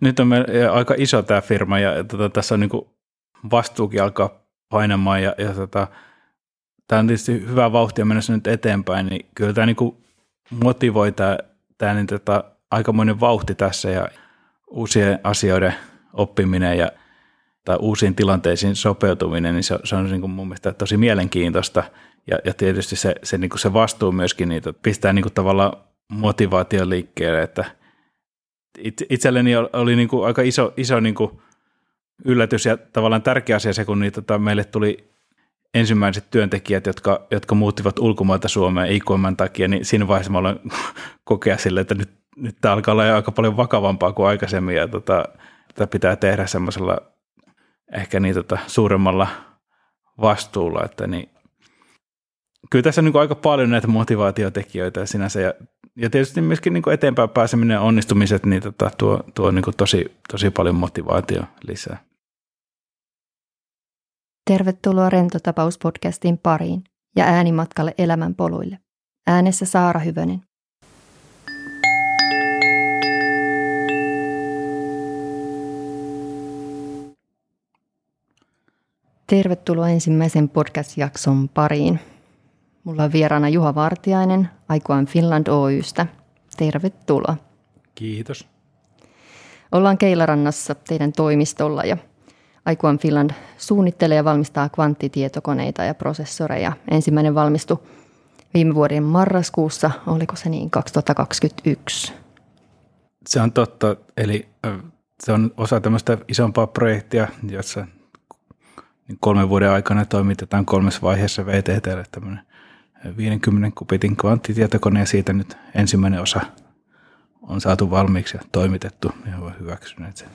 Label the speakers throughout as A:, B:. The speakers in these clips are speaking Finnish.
A: nyt on aika iso tämä firma ja tota, tässä on niin kuin vastuukin alkaa painamaan ja, ja tota, tämä on tietysti hyvä vauhtia mennessä nyt eteenpäin, niin kyllä tämä niin kuin motivoi tämä, tämä niin tota, aikamoinen vauhti tässä ja uusien asioiden oppiminen ja tai uusiin tilanteisiin sopeutuminen, niin se, se on niin kuin mun mielestä tosi mielenkiintoista. Ja, ja tietysti se, se, niin kuin se vastuu myöskin niitä pistää niin kuin tavallaan motivaation liikkeelle, että itselleni oli niin kuin aika iso, iso niin kuin yllätys ja tavallaan tärkeä asia se, kun niitä, tota, meille tuli ensimmäiset työntekijät, jotka, jotka muuttivat ulkomailta Suomeen IKM takia, niin siinä vaiheessa mä olen kokea sille, että nyt, nyt tämä alkaa olla aika paljon vakavampaa kuin aikaisemmin ja tota, tätä pitää tehdä semmoisella ehkä niin tota, suuremmalla vastuulla, että niin, kyllä tässä on niin aika paljon näitä motivaatiotekijöitä sinänsä ja, ja tietysti myöskin niin eteenpäin pääseminen ja onnistumiset niin tota, tuo, tuo niin tosi, tosi paljon motivaatio lisää.
B: Tervetuloa Rentotapaus-podcastin pariin ja äänimatkalle elämän poluille. Äänessä Saara Hyvönen. Tervetuloa ensimmäisen podcast-jakson pariin. Mulla on vieraana Juha Vartiainen Aikuan Finland Oystä. Tervetuloa.
A: Kiitos.
B: Ollaan Keilarannassa teidän toimistolla ja Aikuan Finland suunnittelee ja valmistaa kvanttitietokoneita ja prosessoreja. Ensimmäinen valmistui viime vuoden marraskuussa, oliko se niin 2021?
A: Se on totta, eli se on osa tämmöistä isompaa projektia, jossa kolmen vuoden aikana toimitetaan kolmessa vaiheessa VTT, tämmöinen 50 kubitin kvanttitietokone ja siitä nyt ensimmäinen osa on saatu valmiiksi ja toimitettu ja ovat hyväksyneet sen.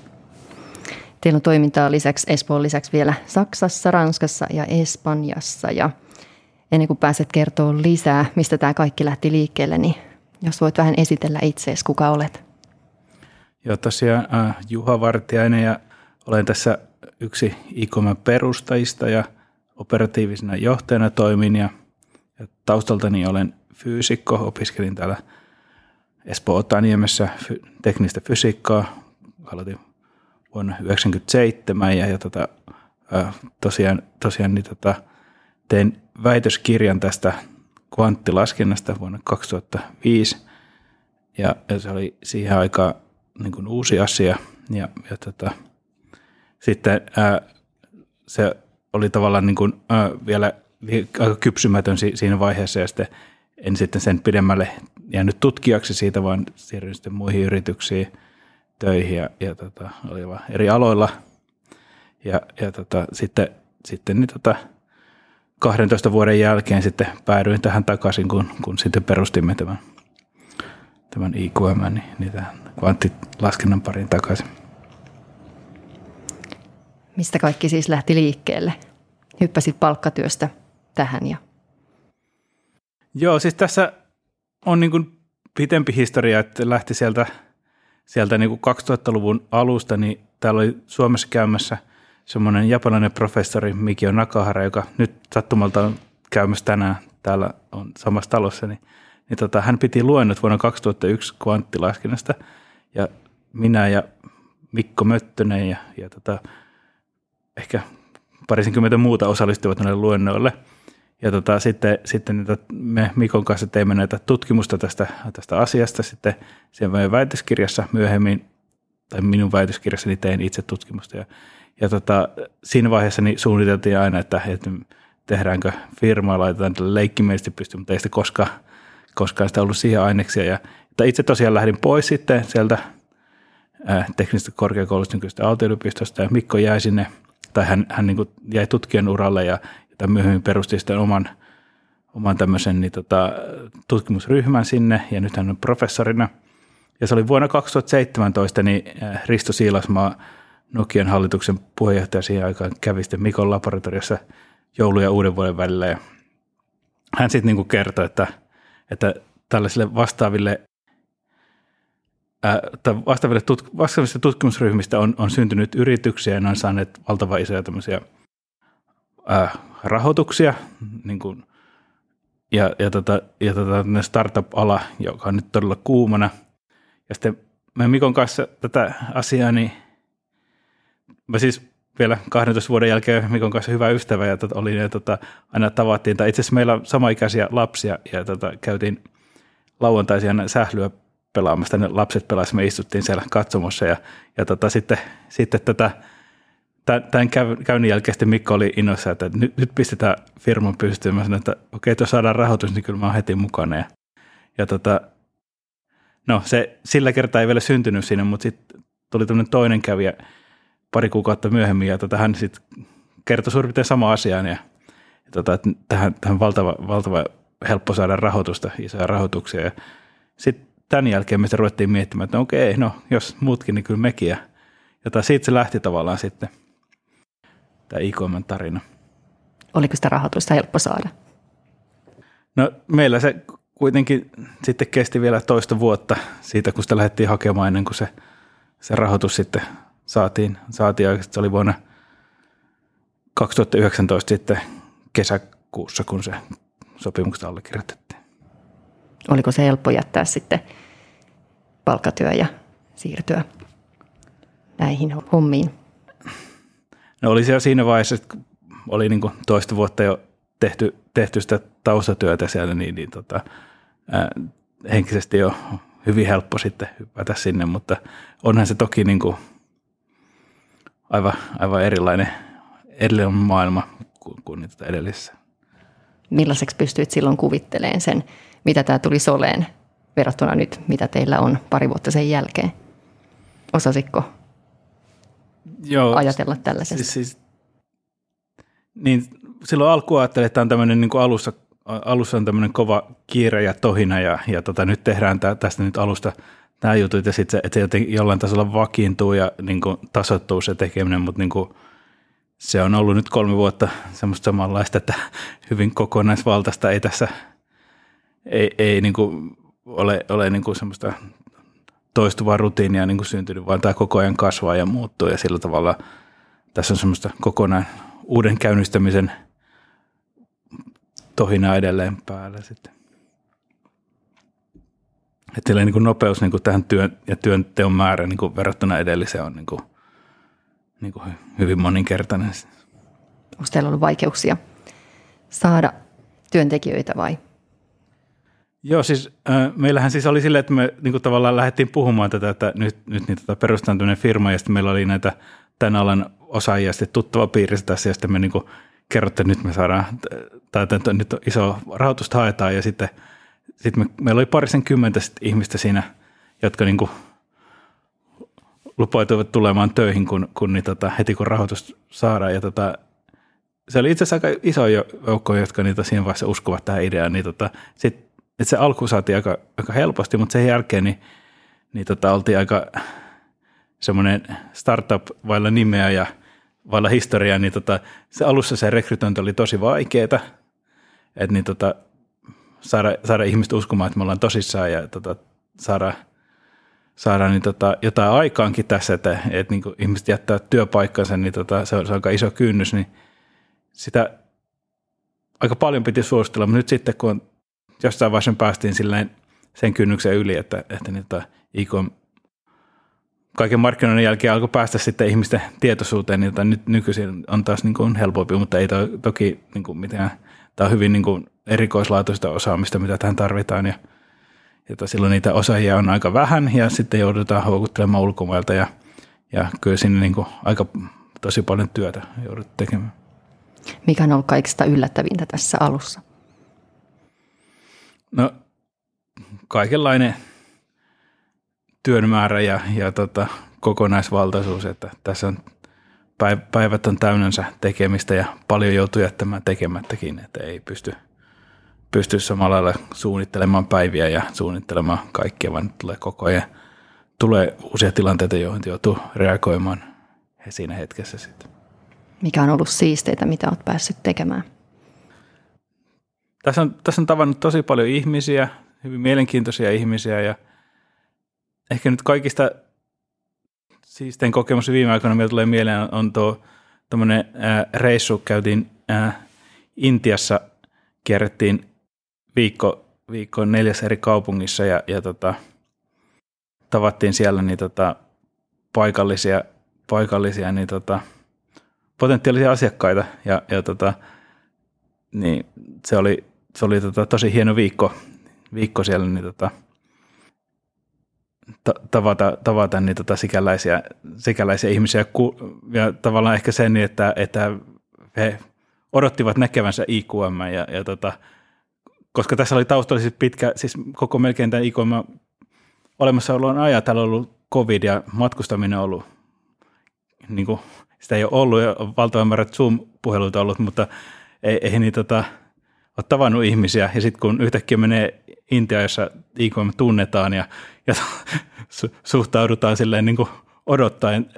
B: Teillä on toimintaa lisäksi Espoon lisäksi vielä Saksassa, Ranskassa ja Espanjassa ja ennen kuin pääset kertoa lisää, mistä tämä kaikki lähti liikkeelle, niin jos voit vähän esitellä itseesi, kuka olet?
A: Joo, tosiaan äh, Juha Vartiainen ja olen tässä yksi ICOMan perustajista ja operatiivisena johtajana toimin ja, ja taustaltani olen fyysikko, opiskelin täällä Espoo Otaniemessä teknistä fysiikkaa, aloitin vuonna 1997 ja, ja tota, tosiaan, tosiaan niin tota, tein väitöskirjan tästä kvanttilaskennasta vuonna 2005 ja, ja se oli siihen aikaan niin kuin uusi asia ja, ja tota, sitten ää, se oli tavallaan niin kuin, ää, vielä aika kypsymätön si- siinä vaiheessa ja sitten en sitten sen pidemmälle jäänyt tutkijaksi siitä, vaan siirryin sitten muihin yrityksiin töihin ja, ja tota, oli vaan eri aloilla. Ja, ja tota, sitten, sitten niin tota, 12 vuoden jälkeen sitten päädyin tähän takaisin, kun, kun sitten perustimme tämän, tämän IQM, niin, niin tähän kvanttilaskennan pariin takaisin.
B: Mistä kaikki siis lähti liikkeelle? Hyppäsit palkkatyöstä tähän ja...
A: Joo, siis tässä on niin kuin pitempi historia, että lähti sieltä, sieltä niin kuin 2000-luvun alusta, niin täällä oli Suomessa käymässä semmoinen japanilainen professori Mikio Nakahara, joka nyt sattumalta on käymässä tänään täällä on samassa talossa, niin, niin tota, hän piti luennot vuonna 2001 kvanttilaskennasta ja minä ja Mikko Möttönen ja, ja tota, ehkä parisenkymmentä muuta osallistuivat näille luennoille. Ja tota, sitten, sitten niitä, me Mikon kanssa teimme näitä tutkimusta tästä, tästä asiasta sitten sen meidän väitöskirjassa myöhemmin, tai minun väitöskirjassani tein itse tutkimusta. Ja, ja tota, siinä vaiheessa niin suunniteltiin aina, että, että tehdäänkö firmaa, laitetaan leikkimielisesti pystyyn, mutta ei sitä koskaan, koskaan sitä ollut siihen aineksia. Ja, että itse tosiaan lähdin pois sitten sieltä teknisestä korkeakoulusta nykyisestä aalto ja Mikko jäi sinne – tai hän, hän niin jäi tutkijan uralle ja, ja myöhemmin perusti sitten oman, oman tämmöisen niin tota, tutkimusryhmän sinne ja nyt hän on professorina. Ja se oli vuonna 2017, niin äh, Risto Siilasmaa, Nokian hallituksen puheenjohtaja siihen aikaan, kävi sitten Mikon laboratoriossa joulu- ja uuden vuoden välillä. Ja hän sitten niin kertoi, että, että tällaisille vastaaville vastaaville tut- vastaavista tutkimusryhmistä on, on syntynyt yrityksiä ja ne on saaneet valtavan isoja ää, rahoituksia, niin kuin, ja, ja, tota, ja tota, startup-ala, joka on nyt todella kuumana. Ja sitten me Mikon kanssa tätä asiaa, niin mä siis vielä 12 vuoden jälkeen Mikon kanssa hyvä ystävä ja tota, oli, ja tota, aina tavattiin, tai itse asiassa meillä on samaikäisiä lapsia ja tota, käytiin lauantaisin sählyä pelaamassa, ne lapset pelasivat, me istuttiin siellä katsomossa ja, ja tota, sitten, sitten tätä, tämän käynnin jälkeen Mikko oli innoissa, että nyt, nyt pistetään firman pystyyn. Mä sanoin, että okei, jos saadaan rahoitus, niin kyllä mä oon heti mukana. Ja, ja tota, no se sillä kertaa ei vielä syntynyt siinä, mutta sitten tuli tämmöinen toinen kävijä pari kuukautta myöhemmin ja tota, hän sitten kertoi suurin piirtein sama asian ja, ja tota, että tähän, tähän valtava, valtava helppo saada rahoitusta, isoja rahoituksia ja sitten tämän jälkeen me sitten ruvettiin miettimään, että no okei, no jos muutkin, niin kyllä mekin ja jota siitä se lähti tavallaan sitten tämä IKMn tarina.
B: Oliko sitä rahoitusta helppo saada?
A: No meillä se kuitenkin sitten kesti vielä toista vuotta siitä, kun sitä lähdettiin hakemaan ennen kuin se, se rahoitus sitten saatiin. saatiin oikeasti. Se oli vuonna 2019 sitten kesäkuussa, kun se sopimukset allekirjoitettiin.
B: Oliko se helppo jättää sitten palkkatyö ja siirtyä näihin hommiin?
A: No oli siellä siinä vaiheessa, että oli niin kuin toista vuotta jo tehty, tehty sitä taustatyötä siellä, niin, niin tota, ää, henkisesti jo hyvin helppo sitten hypätä sinne, mutta onhan se toki niin kuin aivan, aivan erilainen, erilainen maailma kuin, kuin niitä edellisessä.
B: Millaiseksi pystyit silloin kuvitteleen sen, mitä tämä tuli soleen verrattuna nyt, mitä teillä on pari vuotta sen jälkeen? Osasitko Joo, ajatella tällaisesta? Siis, siis,
A: niin silloin alkuun ajattelin, että on tämmöinen niin kuin alussa, alussa on tämmöinen kova kiire ja tohina ja, ja tota, nyt tehdään tä, tästä nyt alusta nämä jutut ja sitten se, että se jotenkin jollain tasolla vakiintuu ja niin kuin tasoittuu se tekeminen, mutta niin kuin, se on ollut nyt kolme vuotta semmoista samanlaista, että hyvin kokonaisvaltaista ei tässä ei, ei niin kuin ole, ole niin kuin semmoista toistuvaa rutiinia niin kuin syntynyt, vaan tämä koko ajan kasvaa ja muuttuu ja sillä tavalla tässä on semmoista kokonaan uuden käynnistämisen tohinaa edelleen päällä sitten. Että niin kuin nopeus niin kuin tähän työn ja työnteon määrä niin kuin verrattuna edelliseen on niin kuin, niin kuin hyvin moninkertainen.
B: Onko teillä ollut vaikeuksia saada työntekijöitä vai
A: Joo, siis äh, meillähän siis oli silleen, että me niin kuin tavallaan lähdettiin puhumaan tätä, että nyt, nyt niin, tota, perustetaan tämmöinen firma, ja sitten meillä oli näitä tämän alan osaajia sitten tuttava piirissä tässä, ja sitten me niin kuin kerrottiin, että nyt me saadaan, tai että nyt iso rahoitusta haetaan, ja sitten, sitten me, meillä oli parisen kymmentä ihmistä siinä, jotka niin kuin lupautuivat tulemaan töihin, kun, kun niin tota, heti kun rahoitus saadaan, ja tota, se oli itse asiassa aika iso joukko, jotka niitä siinä vaiheessa uskovat tähän ideaan, niin tota, sitten että se alku saatiin aika, aika helposti, mutta sen jälkeen niin, niin tota, oltiin aika semmoinen startup vailla nimeä ja vailla historiaa, niin tota, se alussa se rekrytointi oli tosi vaikeaa, että niin tota, saada, saada ihmiset uskomaan, että me ollaan tosissaan ja tota, saada, saada niin tota, jotain aikaankin tässä, että, että niin ihmiset jättää työpaikkansa, niin tota, se, on, se on aika iso kynnys, niin sitä aika paljon piti suositella, mutta nyt sitten kun on jossain vaiheessa päästiin silleen sen kynnyksen yli, että, että niitä ikon kaiken markkinoinnin jälkeen alkoi päästä sitten ihmisten tietoisuuteen, niin nyt nykyisin on taas niin kuin helpompi, mutta ei to, toki niin kuin mitään, tämä on hyvin niin kuin erikoislaatuista osaamista, mitä tähän tarvitaan ja, ja silloin niitä osaajia on aika vähän ja sitten joudutaan houkuttelemaan ulkomailta ja, ja kyllä sinne niin kuin aika tosi paljon työtä joudut tekemään.
B: Mikä on ollut kaikista yllättävintä tässä alussa?
A: No kaikenlainen työn määrä ja, ja tota, kokonaisvaltaisuus, että tässä on päivät on täynnänsä tekemistä ja paljon joutuu jättämään tekemättäkin, että ei pysty, pysty samalla lailla suunnittelemaan päiviä ja suunnittelemaan kaikkea, vaan tulee koko ajan tulee uusia tilanteita, joihin joutuu reagoimaan siinä hetkessä sitten.
B: Mikä on ollut siisteitä, mitä olet päässyt tekemään?
A: Tässä on, tässä on tavannut tosi paljon ihmisiä, hyvin mielenkiintoisia ihmisiä ja ehkä nyt kaikista siisteen kokemus viime aikoina, mitä tulee mieleen, on tuo tuommoinen reissu, käytiin ää, Intiassa, kierrettiin viikko, viikko neljäs eri kaupungissa ja, ja tota, tavattiin siellä niin tota, paikallisia, paikallisia niin tota, potentiaalisia asiakkaita ja, ja tota, niin se oli, se oli tota, tosi hieno viikko, viikko siellä niin tota, tavata, tavata niin tota sikäläisiä, sikäläisiä ihmisiä ja tavallaan ehkä sen, että, että he odottivat näkevänsä IQM ja, ja tota, koska tässä oli taustalla siis pitkä, siis koko melkein tämä IQM olemassaolon ajan täällä on ollut covid ja matkustaminen on ollut, niin kuin, sitä ei ole ollut ja valtavan määrä Zoom-puheluita ollut, mutta ei, ei niin tota, ole tavannut ihmisiä ja sitten kun yhtäkkiä menee Intia, jossa IQM tunnetaan ja, ja su, suhtaudutaan silleen niin kuin odottaen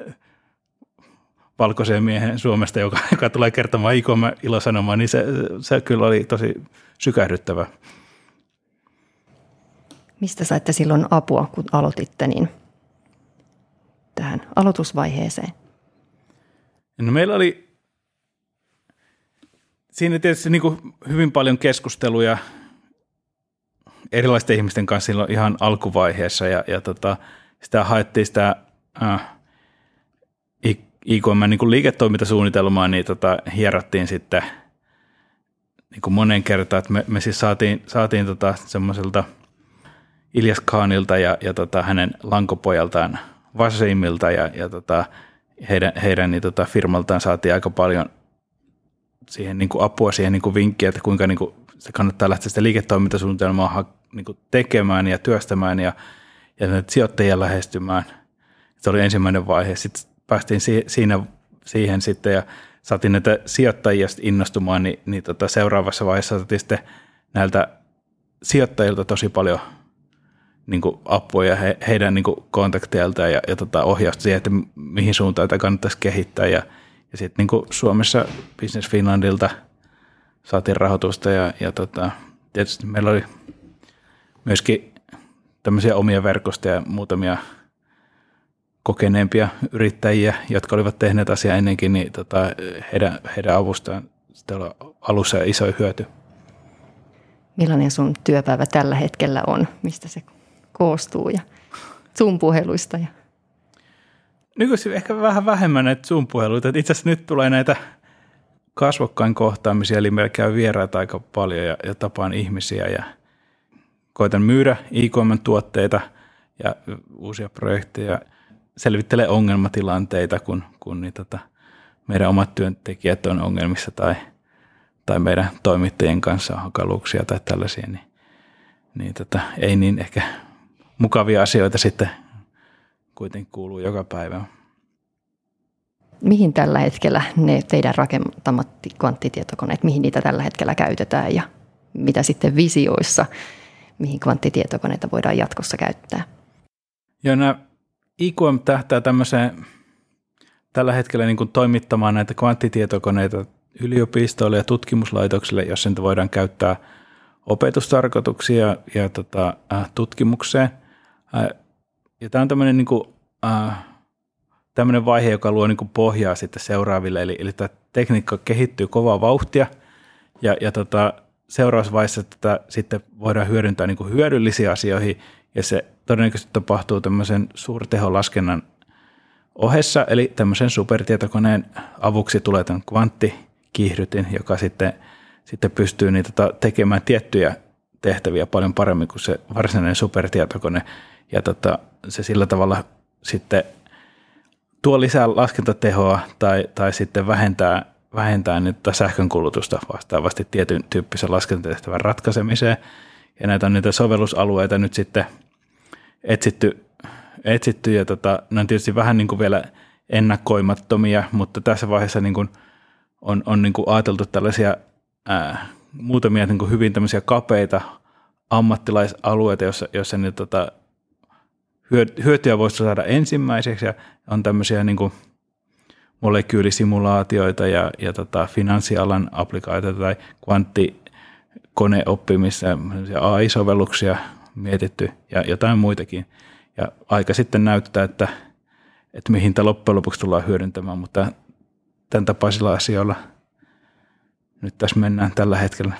A: valkoiseen miehen Suomesta, joka, joka tulee kertomaan IQM ilosanomaa, niin se, se kyllä oli tosi sykähdyttävä.
B: Mistä saitte silloin apua, kun aloititte niin tähän aloitusvaiheeseen?
A: No meillä oli siinä tietysti niin kuin hyvin paljon keskusteluja erilaisten ihmisten kanssa silloin ihan alkuvaiheessa ja, ja tota, sitä haettiin sitä äh, IKM niin liiketoimintasuunnitelmaa, niin tota, hierottiin sitten niin kuin monen kertaan, että me, me siis saatiin, saatiin tota semmoiselta Iljas Khanilta ja, ja tota, hänen lankopojaltaan Vasimilta ja, ja tota, heidän, heidän niin tota, firmaltaan saatiin aika paljon siihen niin kuin apua, siihen niin kuin vinkkiä, että kuinka niin kuin se kannattaa lähteä sitä liiketoimintasuunnitelmaa niin kuin tekemään ja työstämään ja, ja sijoittajia lähestymään. Se oli ensimmäinen vaihe. Sitten päästiin si- siinä, siihen sitten ja saatiin näitä sijoittajia innostumaan, niin, niin tota seuraavassa vaiheessa saatiin sitten näiltä sijoittajilta tosi paljon niin kuin apua ja he, heidän niin kuin kontakteilta ja, ja tota ohjausta siihen, että mihin suuntaan tätä kannattaisi kehittää. Ja, ja sitten niin Suomessa Business Finlandilta saatiin rahoitusta ja, ja tota, tietysti meillä oli myöskin tämmöisiä omia verkostoja ja muutamia – kokeneempia yrittäjiä, jotka olivat tehneet asiaa ennenkin, niin tota, heidän, heidän avustaan oli alussa iso hyöty.
B: Millainen sun työpäivä tällä hetkellä on? Mistä se koostuu ja Zoom-puheluista? Ja...
A: Nykyisin ehkä vähän vähemmän näitä Zoom-puheluita. Itse asiassa nyt tulee näitä kasvokkain kohtaamisia, eli meillä käy vieraita aika paljon ja, ja tapaan ihmisiä ja koitan myydä e-commerce-tuotteita ja uusia projekteja – selvittelee ongelmatilanteita, kun, kun niin tota, meidän omat työntekijät on ongelmissa tai, tai meidän toimittajien kanssa on hankaluuksia tai tällaisia, niin, niin tota, ei niin ehkä mukavia asioita sitten kuitenkin kuuluu joka päivä.
B: Mihin tällä hetkellä ne teidän rakentamat kvanttitietokoneet, mihin niitä tällä hetkellä käytetään ja mitä sitten visioissa, mihin kvanttitietokoneita voidaan jatkossa käyttää?
A: Joo, nämä IQM tähtää tämmöiseen tällä hetkellä niin kuin toimittamaan näitä kvanttitietokoneita yliopistoille ja tutkimuslaitoksille, jos niitä voidaan käyttää opetustarkoituksia ja tota, äh, tutkimukseen. Ja tämä on tämmöinen, niin kuin, äh, tämmöinen vaihe, joka luo niin kuin pohjaa sitten seuraaville. Eli, eli tämä tekniikka kehittyy kovaa vauhtia. Ja, ja tota, seuraavassa tätä sitten voidaan hyödyntää niin kuin hyödyllisiä asioihin. Ja se todennäköisesti tapahtuu tämmöisen suurteholaskennan ohessa, eli tämmöisen supertietokoneen avuksi tulee tämän kvanttikiihdytin, joka sitten, sitten pystyy niitä tekemään tiettyjä tehtäviä paljon paremmin kuin se varsinainen supertietokone, ja tota, se sillä tavalla sitten tuo lisää laskentatehoa tai, tai sitten vähentää, vähentää nyt sähkönkulutusta vastaavasti tietyn tyyppisen laskentatehtävän ratkaisemiseen. Ja näitä on niitä sovellusalueita nyt sitten – etsitty, etsitty ja tota, ne on tietysti vähän niin kuin vielä ennakoimattomia, mutta tässä vaiheessa niin kuin on, on niin kuin ajateltu tällaisia ää, muutamia niin kuin hyvin tämmöisiä kapeita ammattilaisalueita, joissa, joissa niin, tota, hyötyä voisi saada ensimmäiseksi ja on tämmöisiä niin kuin molekyylisimulaatioita ja, ja tota, finanssialan applikaatioita tai kvanttikoneoppimista, AI-sovelluksia mietitty ja jotain muitakin. Ja aika sitten näyttää, että, että mihin tämä loppujen lopuksi tullaan hyödyntämään, mutta tämän tapaisilla asioilla nyt tässä mennään tällä hetkellä.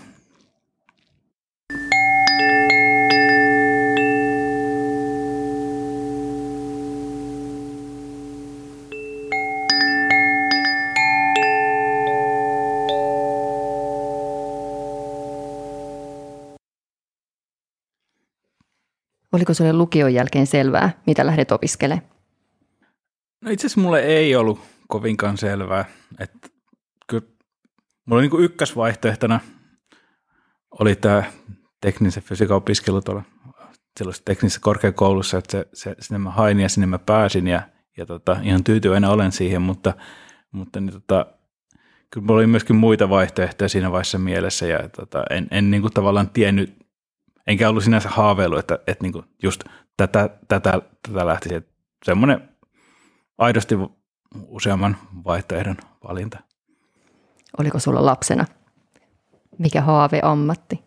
B: Oliko sinulle lukion jälkeen selvää, mitä lähdet opiskelemaan?
A: No itse asiassa mulle ei ollut kovinkaan selvää. Että kyllä mulla oli niin ykkösvaihtoehtona oli tämä teknisen fysiikan opiskelu tuolla teknisessä korkeakoulussa, että se, se, sinne mä hain ja sinne mä pääsin ja, ja tota, ihan tyytyväinen olen siihen, mutta, mutta niin tota, kyllä mulla oli myöskin muita vaihtoehtoja siinä vaiheessa mielessä ja tota, en, en niin kuin tavallaan tiennyt, enkä ollut sinänsä haaveilu, että, että niin kuin just tätä, tätä, tätä lähtisi. Että semmoinen aidosti useamman vaihtoehdon valinta.
B: Oliko sulla lapsena? Mikä haave ammatti?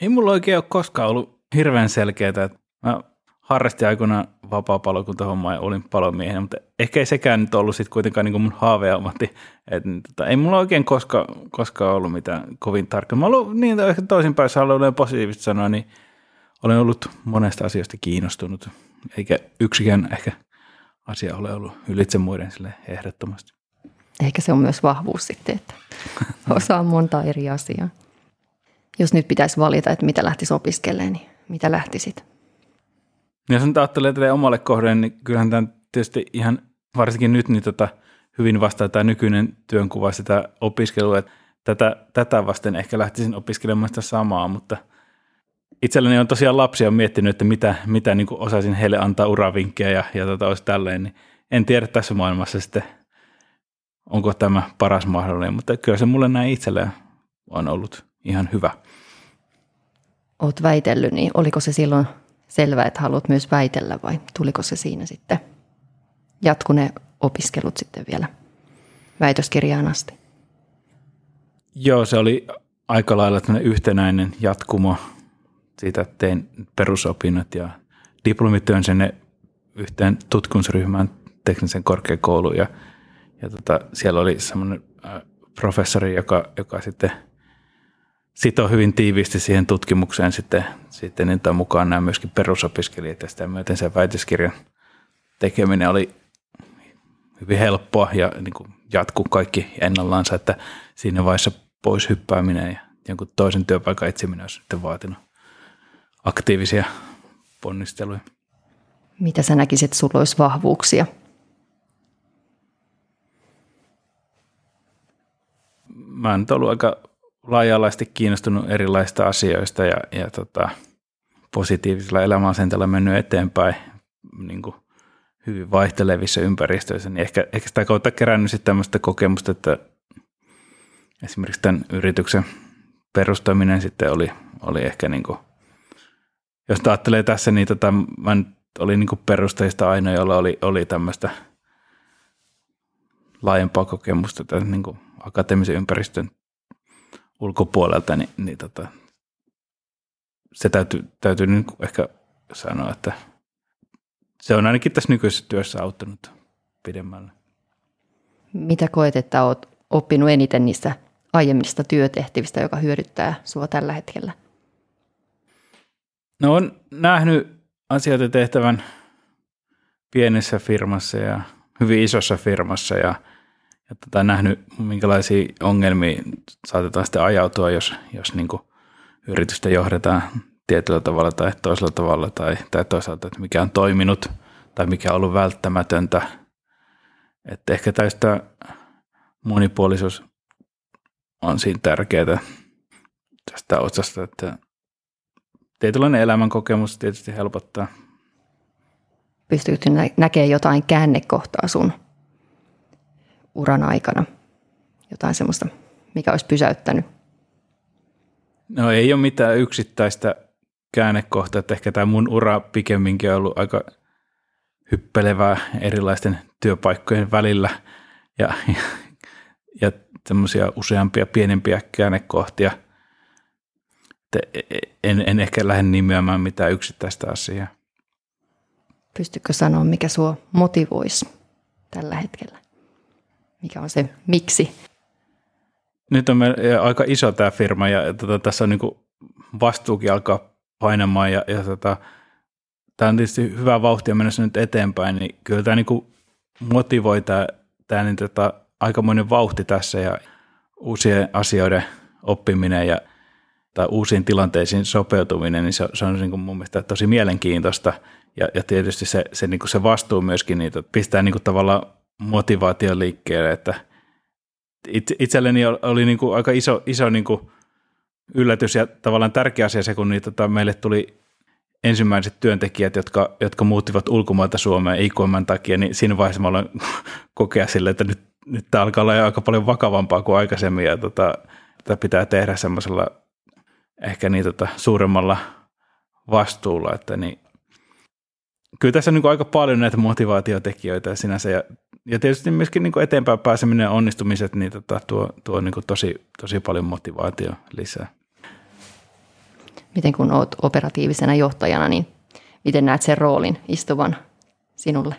A: Ei mulla oikein ole koskaan ollut hirveän selkeää. Mä harrastin aikoinaan vapaa-palokuntahommaa ja olin palomiehenä, mutta ehkä ei sekään nyt ollut sitten kuitenkaan niin kuin mun haaveammatti. Et, tota, ei mulla oikein koskaan koska ollut mitään kovin tarkkaa. Mä olen niin ehkä toisinpäin, jos haluan positiivisesti sanoa, niin olen ollut monesta asiasta kiinnostunut, eikä yksikään ehkä asia ole ollut ylitse muiden sille ehdottomasti.
B: Ehkä se on myös vahvuus sitten, että osaa monta eri asiaa. Jos nyt pitäisi valita, että mitä lähtisi opiskelemaan, niin mitä lähtisit?
A: Jos nyt ajattelee tätä omalle kohden, niin kyllähän tämä tietysti ihan varsinkin nyt niin tota, hyvin vastaa tämä nykyinen työnkuva sitä opiskelua, että tätä, tätä vasten ehkä lähtisin opiskelemaan sitä samaa, mutta itselleni on tosiaan lapsia miettinyt, että mitä, mitä niin osaisin heille antaa uravinkkejä ja, ja tota, olisi tälleen, niin en tiedä tässä maailmassa sitten, onko tämä paras mahdollinen, mutta kyllä se mulle näin itselleen on ollut ihan hyvä.
B: Olet väitellyt, niin oliko se silloin selvää, että haluat myös väitellä vai tuliko se siinä sitten jatkune opiskelut sitten vielä väitöskirjaan asti?
A: Joo, se oli aika lailla yhtenäinen jatkumo siitä, että tein perusopinnot ja diplomityön sinne yhteen tutkimusryhmään teknisen korkeakouluun ja, ja tota, siellä oli semmoinen professori, joka, joka sitten – sitoo hyvin tiiviisti siihen tutkimukseen sitten, sitten niitä mukaan nämä myöskin perusopiskelijat ja sitä myöten sen väitöskirjan tekeminen oli hyvin helppoa ja niin kuin jatkuu kaikki ennallansa, että siinä vaiheessa pois hyppääminen ja jonkun toisen työpaikan etsiminen olisi sitten vaatinut aktiivisia ponnisteluja.
B: Mitä sä näkisit, sulla olisi vahvuuksia?
A: Mä oon ollut aika laaja-alaisesti kiinnostunut erilaisista asioista ja, ja tota, positiivisella elämäasenteella mennyt eteenpäin niin kuin hyvin vaihtelevissa ympäristöissä, niin ehkä, ehkä sitä kautta kerännyt sitten tämmöistä kokemusta, että esimerkiksi tämän yrityksen perustaminen sitten oli, oli ehkä niin kuin, jos ajattelee tässä, niin tota, mä olin niin kuin perustajista ainoa, jolla oli, oli tämmöistä laajempaa kokemusta tämän niin kuin akateemisen ympäristön ulkopuolelta, niin, niin tota, se täytyy, täytyy niin ehkä sanoa, että se on ainakin tässä nykyisessä työssä auttanut pidemmälle.
B: Mitä koet, että olet oppinut eniten niistä aiemmista työtehtävistä, joka hyödyttää sinua tällä hetkellä?
A: No on nähnyt asioita tehtävän pienessä firmassa ja hyvin isossa firmassa ja – ja tota, nähnyt, minkälaisia ongelmia saatetaan sitten ajautua, jos, jos niin kuin yritystä johdetaan tietyllä tavalla tai toisella tavalla tai, tai toisaalta, että mikä on toiminut tai mikä on ollut välttämätöntä. Että ehkä tästä monipuolisuus on siinä tärkeää tästä otsasta, että tietynlainen elämänkokemus tietysti helpottaa.
B: Pystyykö näkemään jotain käännekohtaa sun uran aikana? Jotain semmoista, mikä olisi pysäyttänyt?
A: No ei ole mitään yksittäistä käännekohtaa, että ehkä tämä mun ura pikemminkin on ollut aika hyppelevää erilaisten työpaikkojen välillä ja, ja, ja semmoisia useampia pienempiä käännekohtia. En, en ehkä lähde nimeämään mitään yksittäistä asiaa.
B: Pystytkö sanoa, mikä sua motivoisi tällä hetkellä? Mikä on se miksi?
A: Nyt on aika iso tämä firma ja tota, tässä on niin vastuukin alkaa painamaan ja, ja tota, tämä on tietysti hyvä vauhtia mennessä nyt eteenpäin, niin kyllä tämä niin motivoi tämä, tämä niin tota, aikamoinen vauhti tässä ja uusien asioiden oppiminen ja, tai uusiin tilanteisiin sopeutuminen, niin se, se on niin kuin mun mielestä tosi mielenkiintoista. Ja, ja tietysti se, se, niin kuin se vastuu myöskin niitä pistää niin kuin tavallaan motivaation liikkeelle, että itse, itselleni oli niin kuin aika iso, iso niin kuin yllätys ja tavallaan tärkeä asia se, kun niitä, tota, meille tuli ensimmäiset työntekijät, jotka, jotka muuttivat ulkomailta Suomeen IKMn takia, niin siinä vaiheessa mä olen kokea sille, että nyt, nyt tämä alkaa olla aika paljon vakavampaa kuin aikaisemmin ja tota, tätä pitää tehdä semmoisella ehkä niin tota, suuremmalla vastuulla, että niin, kyllä tässä on niin aika paljon näitä motivaatiotekijöitä sinänsä ja, ja tietysti myöskin niin eteenpäin pääseminen ja onnistumiset niin tota, tuo, tuo niin tosi, tosi paljon motivaatio lisää
B: miten kun olet operatiivisena johtajana, niin miten näet sen roolin istuvan sinulle?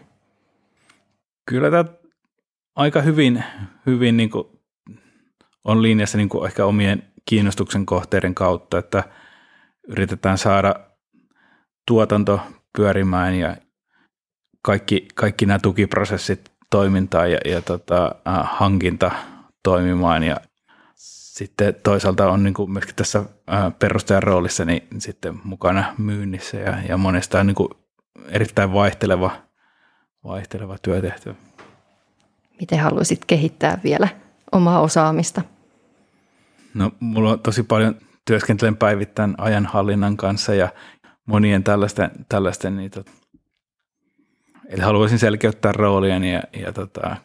A: Kyllä tämä aika hyvin, hyvin niin kuin on linjassa niin kuin ehkä omien kiinnostuksen kohteiden kautta, että yritetään saada tuotanto pyörimään ja kaikki, kaikki nämä tukiprosessit toimintaan ja, ja tota, hankinta toimimaan ja sitten toisaalta on niin kuin myöskin tässä perustajan roolissa niin sitten mukana myynnissä ja, ja monesta niin kuin erittäin vaihteleva, vaihteleva työtehtävä.
B: Miten haluaisit kehittää vielä omaa osaamista?
A: No mulla on tosi paljon työskentelen päivittäin ajanhallinnan kanssa ja monien tällaisten, tällaisten niitä, eli haluaisin selkeyttää roolia ja, ja tota,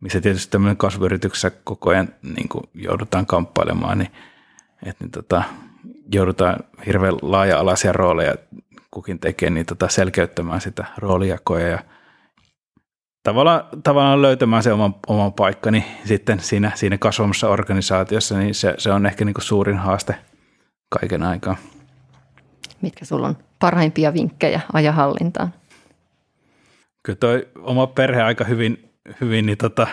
A: missä tietysti tämmöinen kasvuyrityksessä koko ajan niin kuin joudutaan kamppailemaan, niin, että niin tota, joudutaan hirveän laaja-alaisia rooleja kukin tekee, niin tota selkeyttämään sitä roolijakoja ja tavallaan, tavallaan löytämään se oman, oman paikkani sitten siinä, siinä kasvamassa organisaatiossa, niin se, se on ehkä niin kuin suurin haaste kaiken aikaa.
B: Mitkä sulla on parhaimpia vinkkejä ajahallintaan?
A: Kyllä toi oma perhe aika hyvin hyvin niin tota,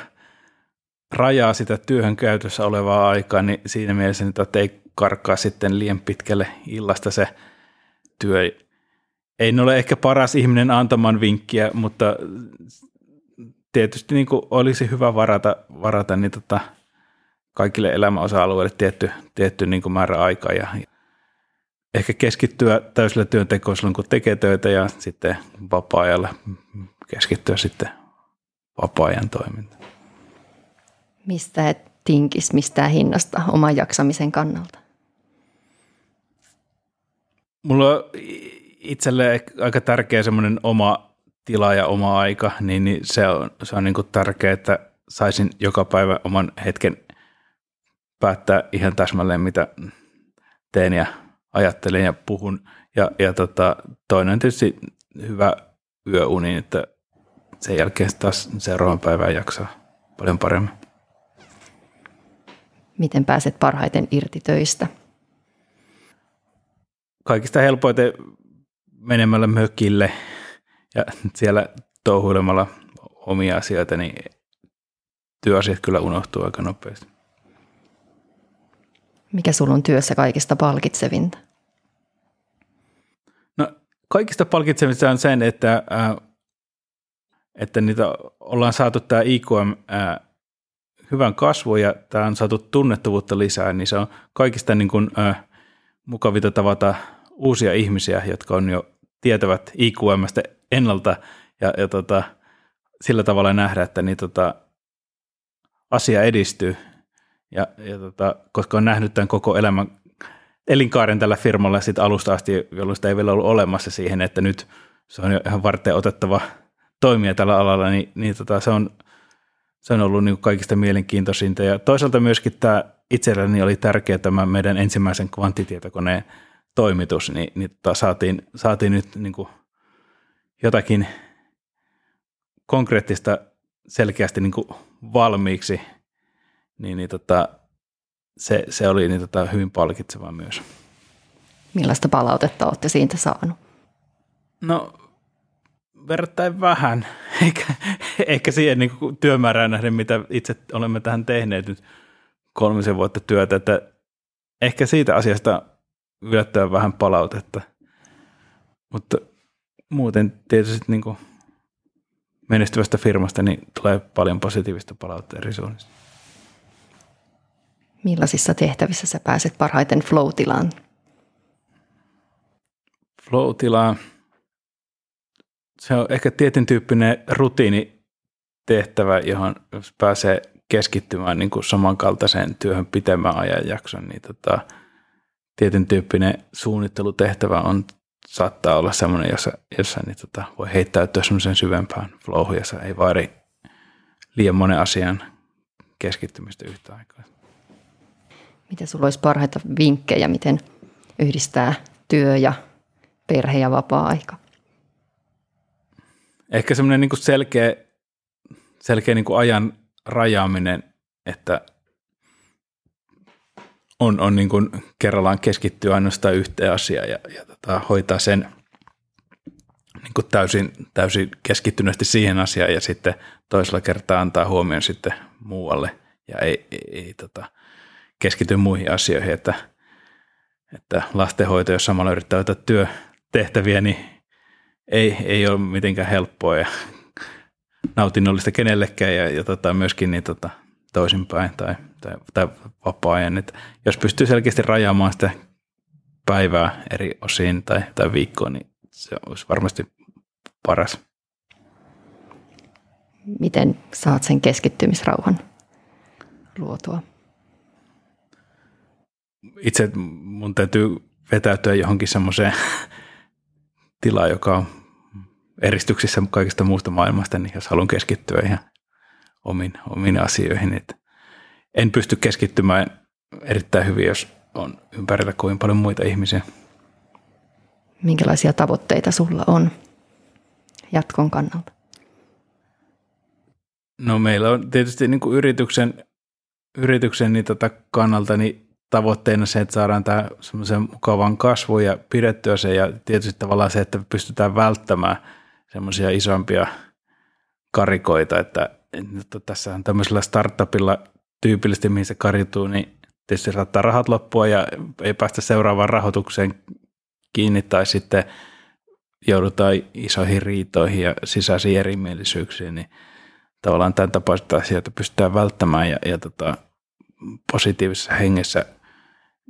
A: rajaa sitä työhön käytössä olevaa aikaa, niin siinä mielessä niin tota, ei karkaa sitten liian pitkälle illasta se työ. Ei ole ehkä paras ihminen antamaan vinkkiä, mutta tietysti niin kuin olisi hyvä varata, varata niin tota, kaikille elämäosa-alueille tietty, tietty niin kuin määrä aikaa ja ehkä keskittyä täysillä työntekoon silloin, kun tekee töitä ja sitten vapaa-ajalla keskittyä sitten vapaa-ajan toiminta.
B: Mistä et tinkis mistään hinnasta oman jaksamisen kannalta?
A: Mulla on itselle aika tärkeä semmoinen oma tila ja oma aika, niin, niin se on, se on niin kuin tärkeää, että saisin joka päivä oman hetken päättää ihan täsmälleen, mitä teen ja ajattelen ja puhun. Ja, ja tota, toinen tietysti hyvä yöuni, että sen jälkeen taas seuraavan päivän jaksaa paljon paremmin.
B: Miten pääset parhaiten irti töistä?
A: Kaikista helpoiten menemällä mökille ja siellä touhuilemalla omia asioita, niin työasiat kyllä unohtuu aika nopeasti.
B: Mikä sulla on työssä kaikista palkitsevinta?
A: No kaikista palkitsevinta on sen, että että niitä ollaan saatu tämä IQM ää, hyvän kasvu ja tämä on saatu tunnettavuutta lisää, niin se on kaikista niin kuin, ää, mukavinta tavata uusia ihmisiä, jotka on jo tietävät IQMstä ennalta ja, ja tota, sillä tavalla nähdä, että niin, tota, asia edistyy. Ja, ja tota, koska on nähnyt tämän koko elämän elinkaaren tällä firmalla sit alusta asti, jolloin sitä ei vielä ollut olemassa siihen, että nyt se on jo ihan varten otettava – toimia tällä alalla, niin, niin tota, se, on, se on ollut niin kaikista mielenkiintoisinta. Ja toisaalta myöskin tämä itselleni oli tärkeä tämä meidän ensimmäisen kvanttitietokoneen toimitus, niin, niin tota, saatiin, saatiin nyt niin kuin jotakin konkreettista selkeästi niin kuin valmiiksi, niin, niin tota, se, se oli niin tota, hyvin palkitsevaa myös.
B: Millaista palautetta olette siitä saanut?
A: No verrattain vähän, eikä, eikä siihen niin kuin työmäärään nähden, mitä itse olemme tähän tehneet nyt kolmisen vuotta työtä, että ehkä siitä asiasta yllättävän vähän palautetta. Mutta muuten tietysti niin kuin menestyvästä firmasta niin tulee paljon positiivista palautetta eri suunnista.
B: Millaisissa tehtävissä sä pääset parhaiten flow-tilaan?
A: Flow-tilaan. Se on ehkä tietyn tyyppinen rutiinitehtävä, johon jos pääsee keskittymään niin kuin samankaltaiseen työhön pitemmän ajanjakson, niin tota, tietyn tyyppinen suunnittelutehtävä on, saattaa olla sellainen, jossa, jossa niin tota, voi heittäytyä semmoisen syvempään flowhun, jossa ei vaadi liian monen asian keskittymistä yhtä aikaa.
B: Mitä sulla olisi parhaita vinkkejä, miten yhdistää työ ja perhe ja vapaa-aika?
A: Ehkä semmoinen niin selkeä, selkeä niin ajan rajaaminen, että on, on niin kuin kerrallaan keskittyä ainoastaan yhteen asiaan ja, ja tota, hoitaa sen niin kuin täysin, täysin keskittyneesti siihen asiaan ja sitten toisella kertaa antaa huomioon sitten muualle ja ei, ei, ei tota, keskity muihin asioihin, että, että lastenhoito, jos samalla yrittää ottaa työtehtäviä, niin ei, ei ole mitenkään helppoa ja nautinnollista kenellekään ja, ja tota, myöskin niin, tota, toisinpäin tai, tai, tai vapaa-ajan. Että jos pystyy selkeästi rajaamaan sitä päivää eri osiin tai, tai viikkoon, niin se olisi varmasti paras.
B: Miten saat sen keskittymisrauhan luotua?
A: Itse mun täytyy vetäytyä johonkin semmoiseen tilaan, joka on eristyksissä kaikista muusta maailmasta, niin jos haluan keskittyä ihan omiin, omiin asioihin. Että en pysty keskittymään erittäin hyvin, jos on ympärillä kovin paljon muita ihmisiä.
B: Minkälaisia tavoitteita sulla on jatkon kannalta?
A: No meillä on tietysti niin kuin yrityksen, yrityksen niin tota kannalta niin tavoitteena se, että saadaan tämä semmoisen mukavan kasvun ja pidettyä se ja tietysti tavallaan se, että pystytään välttämään semmoisia isompia karikoita, että, että tässä on tämmöisellä startupilla tyypillisesti, mihin se karituu, niin tietysti saattaa rahat loppua ja ei päästä seuraavaan rahoitukseen kiinni tai sitten joudutaan isoihin riitoihin ja sisäisiin erimielisyyksiin, niin tavallaan tämän tapaista asioita pystytään välttämään ja, ja tota, positiivisessa hengessä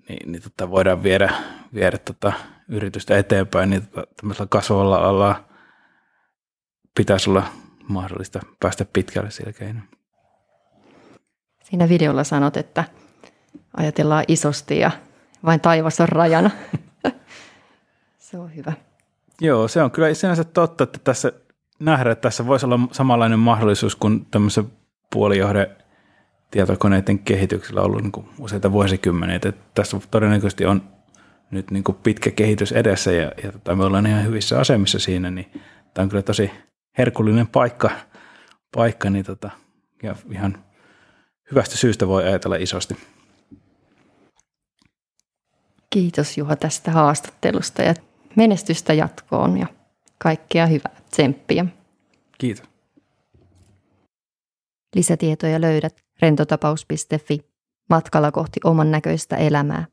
A: niin, niin tota, voidaan viedä, viedä tota, yritystä eteenpäin, niin tota, tämmöisellä kasvavalla alalla pitäisi olla mahdollista päästä pitkälle sillä keinoin.
B: Siinä videolla sanot, että ajatellaan isosti ja vain taivas on rajana. se on hyvä.
A: Joo, se on kyllä sinänsä totta, että tässä nähdään, että tässä voisi olla samanlainen mahdollisuus kuin tämmöisen puolijohde tietokoneiden kehityksellä ollut niin kuin useita vuosikymmeniä. Että tässä todennäköisesti on nyt niin kuin pitkä kehitys edessä ja, ja tota, me ollaan ihan hyvissä asemissa siinä, niin tämä on kyllä tosi herkullinen paikka, paikka niin tota, ja ihan hyvästä syystä voi ajatella isosti.
B: Kiitos Juha tästä haastattelusta ja menestystä jatkoon ja kaikkea hyvää, tsemppiä.
A: Kiitos.
B: Lisätietoja löydät rentotapaus.fi matkalla kohti oman näköistä elämää.